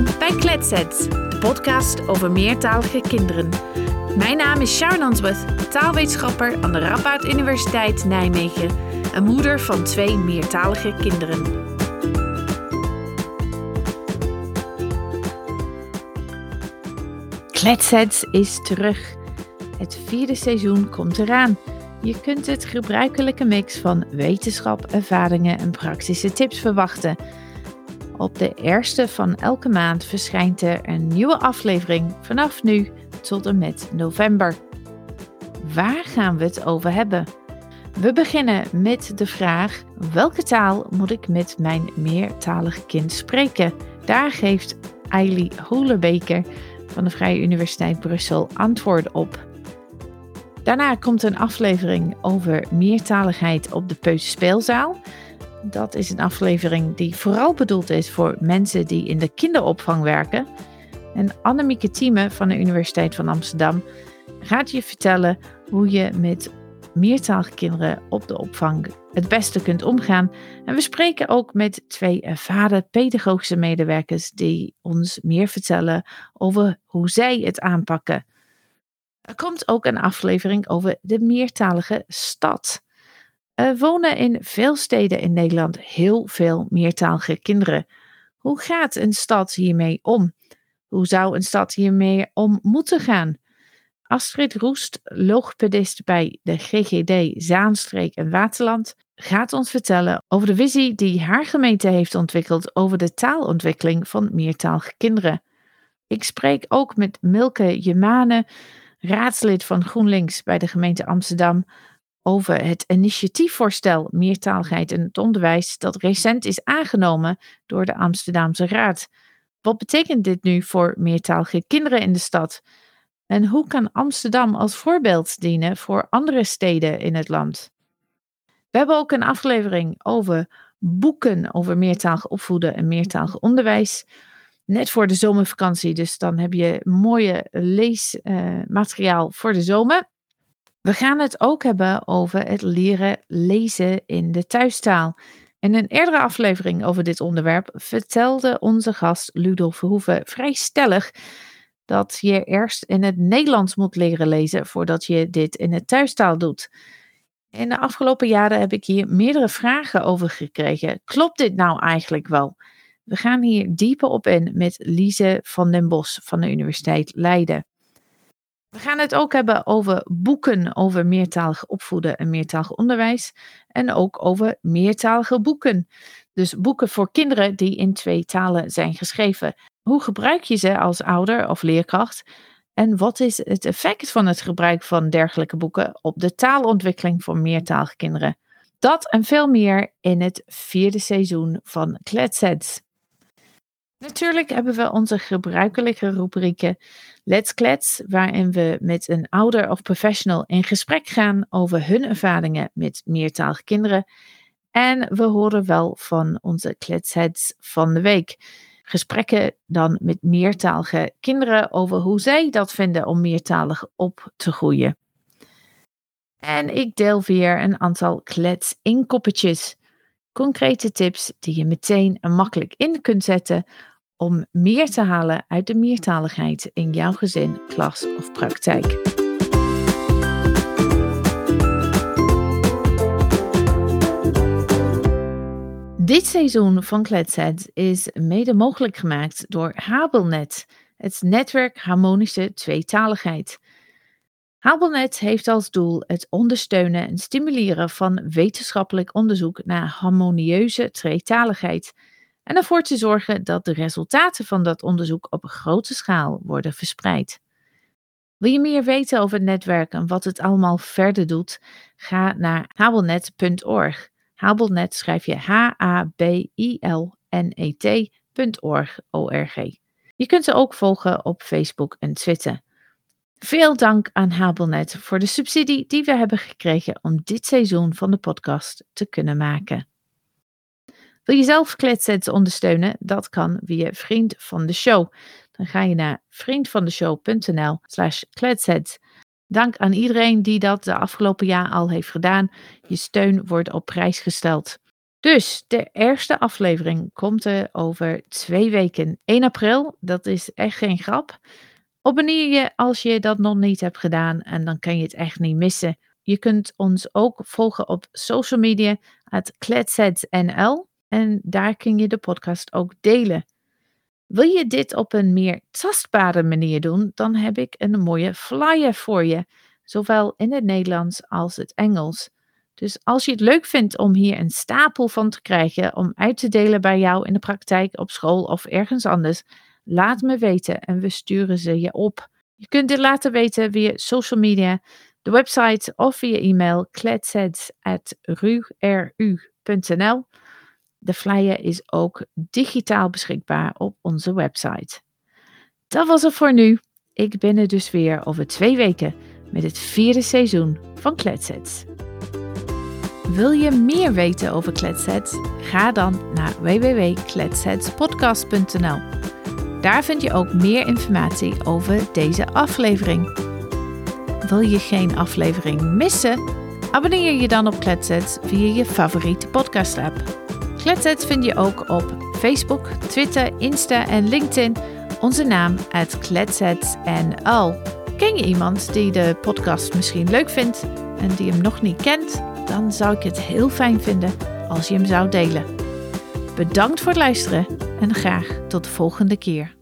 Welkom bij Kletsets, de podcast over meertalige kinderen. Mijn naam is Sharon Answorth, taalwetenschapper aan de Radboud Universiteit Nijmegen en moeder van twee meertalige kinderen. Kletsets is terug. Het vierde seizoen komt eraan. Je kunt het gebruikelijke mix van wetenschap, ervaringen en praktische tips verwachten. Op de eerste van elke maand verschijnt er een nieuwe aflevering vanaf nu tot en met november. Waar gaan we het over hebben? We beginnen met de vraag: welke taal moet ik met mijn meertalig kind spreken? Daar geeft Eili Hoelebeker van de Vrije Universiteit Brussel antwoord op. Daarna komt een aflevering over meertaligheid op de Peuterspeelzaal. Dat is een aflevering die vooral bedoeld is voor mensen die in de kinderopvang werken. En Annemieke Thieme van de Universiteit van Amsterdam gaat je vertellen hoe je met meertalige kinderen op de opvang het beste kunt omgaan. En we spreken ook met twee ervaren pedagogische medewerkers die ons meer vertellen over hoe zij het aanpakken. Er komt ook een aflevering over de meertalige stad. Er wonen in veel steden in Nederland heel veel meertalige kinderen. Hoe gaat een stad hiermee om? Hoe zou een stad hiermee om moeten gaan? Astrid Roest, logopedist bij de GGD Zaanstreek en Waterland, gaat ons vertellen over de visie die haar gemeente heeft ontwikkeld over de taalontwikkeling van meertalige kinderen. Ik spreek ook met Milke Jemane, raadslid van GroenLinks bij de gemeente Amsterdam, over het initiatiefvoorstel Meertaligheid in het onderwijs dat recent is aangenomen door de Amsterdamse Raad. Wat betekent dit nu voor meertalige kinderen in de stad? En hoe kan Amsterdam als voorbeeld dienen voor andere steden in het land? We hebben ook een aflevering over boeken over meertalig opvoeden en meertalig onderwijs. Net voor de zomervakantie, dus dan heb je mooie leesmateriaal voor de zomer. We gaan het ook hebben over het leren lezen in de thuistaal. In een eerdere aflevering over dit onderwerp vertelde onze gast Ludo Verhoeven vrij stellig dat je eerst in het Nederlands moet leren lezen voordat je dit in het thuistaal doet. In de afgelopen jaren heb ik hier meerdere vragen over gekregen. Klopt dit nou eigenlijk wel? We gaan hier dieper op in met Lise van den Bos van de Universiteit Leiden. We gaan het ook hebben over boeken over meertalig opvoeden en meertalig onderwijs. En ook over meertalige boeken. Dus boeken voor kinderen die in twee talen zijn geschreven. Hoe gebruik je ze als ouder of leerkracht? En wat is het effect van het gebruik van dergelijke boeken op de taalontwikkeling voor meertalige kinderen? Dat en veel meer in het vierde seizoen van Kletsets. Natuurlijk hebben we onze gebruikelijke rubrieken Let's Klets, waarin we met een ouder of professional in gesprek gaan over hun ervaringen met meertalige kinderen. En we horen wel van onze kletsheads van de week. Gesprekken dan met meertalige kinderen over hoe zij dat vinden om meertalig op te groeien. En ik deel weer een aantal klets inkoppertjes. Concrete tips die je meteen en makkelijk in kunt zetten om meer te halen uit de meertaligheid in jouw gezin, klas of praktijk. Dit seizoen van Kletshead is mede mogelijk gemaakt door Habelnet, het netwerk Harmonische Tweetaligheid. Habelnet heeft als doel het ondersteunen en stimuleren van wetenschappelijk onderzoek naar harmonieuze tweetaligheid en ervoor te zorgen dat de resultaten van dat onderzoek op een grote schaal worden verspreid. Wil je meer weten over het netwerk en wat het allemaal verder doet? Ga naar habelnet.org. Habelnet schrijf je H-A-B-I-L-N-E-T.org. Je kunt ze ook volgen op Facebook en Twitter. Veel dank aan Habelnet voor de subsidie die we hebben gekregen om dit seizoen van de podcast te kunnen maken. Wil je zelf Kletsets ondersteunen? Dat kan via Vriend van de Show. Dan ga je naar vriendvandeshow.nl slash kletsets. Dank aan iedereen die dat de afgelopen jaar al heeft gedaan. Je steun wordt op prijs gesteld. Dus de eerste aflevering komt er over twee weken. 1 april, dat is echt geen grap. Abonneer je als je dat nog niet hebt gedaan en dan kan je het echt niet missen. Je kunt ons ook volgen op social media, het kletsetsnl. En daar kun je de podcast ook delen. Wil je dit op een meer tastbare manier doen, dan heb ik een mooie flyer voor je, zowel in het Nederlands als het Engels. Dus als je het leuk vindt om hier een stapel van te krijgen om uit te delen bij jou in de praktijk, op school of ergens anders, laat me weten en we sturen ze je op. Je kunt dit laten weten via social media, de website of via e-mail kletsets.ru.nl. De flyer is ook digitaal beschikbaar op onze website. Dat was het voor nu. Ik ben er dus weer over twee weken met het vierde seizoen van Kletsets. Wil je meer weten over Kletsets? Ga dan naar www.kletsetspodcast.nl. Daar vind je ook meer informatie over deze aflevering. Wil je geen aflevering missen? Abonneer je dan op Kletsets via je favoriete podcast app. Kletsets vind je ook op Facebook, Twitter, Insta en LinkedIn. Onze naam uit Kletsets en al. Ken je iemand die de podcast misschien leuk vindt en die hem nog niet kent? Dan zou ik het heel fijn vinden als je hem zou delen. Bedankt voor het luisteren en graag tot de volgende keer.